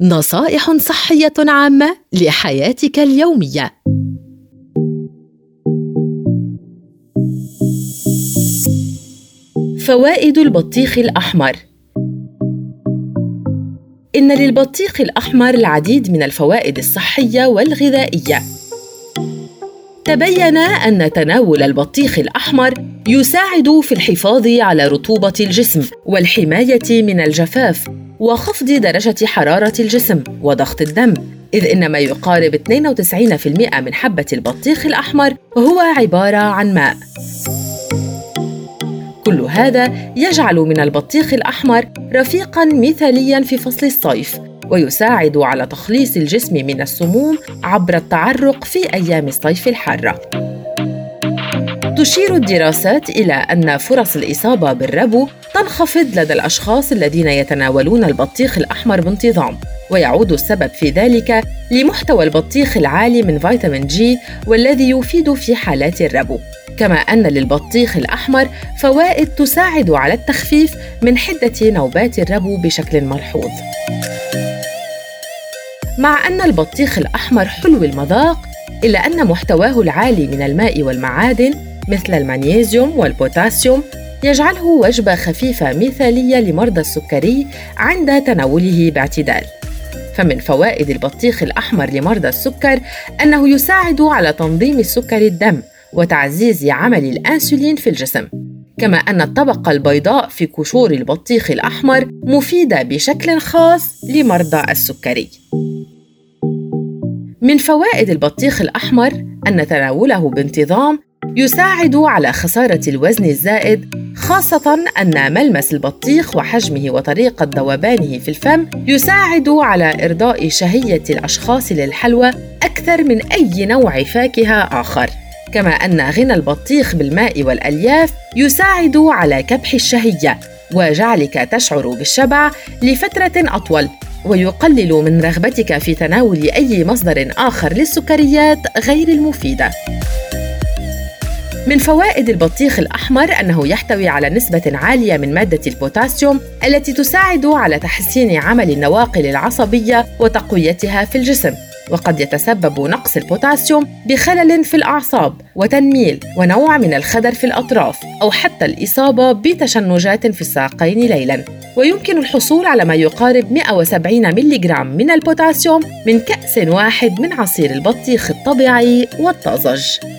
نصائح صحية عامة لحياتك اليومية. فوائد البطيخ الأحمر إن للبطيخ الأحمر العديد من الفوائد الصحية والغذائية. تبين أن تناول البطيخ الأحمر يساعد في الحفاظ على رطوبة الجسم والحماية من الجفاف وخفض درجة حرارة الجسم وضغط الدم إذ إن ما يقارب 92% من حبة البطيخ الأحمر هو عبارة عن ماء. كل هذا يجعل من البطيخ الأحمر رفيقاً مثالياً في فصل الصيف ويساعد على تخليص الجسم من السموم عبر التعرق في أيام الصيف الحارة. تشير الدراسات إلى أن فرص الإصابة بالربو تنخفض لدى الأشخاص الذين يتناولون البطيخ الأحمر بانتظام ويعود السبب في ذلك لمحتوى البطيخ العالي من فيتامين ج والذي يفيد في حالات الربو. كما أن للبطيخ الأحمر فوائد تساعد على التخفيف من حدة نوبات الربو بشكل ملحوظ. مع أن البطيخ الأحمر حلو المذاق إلا أن محتواه العالي من الماء والمعادن مثل المغنيسيوم والبوتاسيوم يجعله وجبة خفيفة مثالية لمرضى السكري عند تناوله باعتدال. فمن فوائد البطيخ الأحمر لمرضى السكر أنه يساعد على تنظيم السكر الدم وتعزيز عمل الأنسولين في الجسم. كما أن الطبقة البيضاء في قشور البطيخ الأحمر مفيدة بشكل خاص لمرضى السكري. من فوائد البطيخ الأحمر أن تناوله بانتظام يساعد على خسارة الوزن الزائد خاصة أن ملمس البطيخ وحجمه وطريقة ذوبانه في الفم يساعد على إرضاء شهية الأشخاص للحلوى أكثر من أي نوع فاكهة آخر. كما أن غنى البطيخ بالماء والألياف يساعد على كبح الشهية وجعلك تشعر بالشبع لفترة أطول ويقلل من رغبتك في تناول أي مصدر آخر للسكريات غير المفيدة. من فوائد البطيخ الأحمر أنه يحتوي على نسبة عالية من مادة البوتاسيوم التي تساعد على تحسين عمل النواقل العصبية وتقويتها في الجسم. وقد يتسبب نقص البوتاسيوم بخلل في الأعصاب وتنميل ونوع من الخدر في الأطراف أو حتى الإصابة بتشنجات في الساقين ليلاً. ويمكن الحصول على ما يقارب 170 ملغ من البوتاسيوم من كأس واحد من عصير البطيخ الطبيعي والطازج.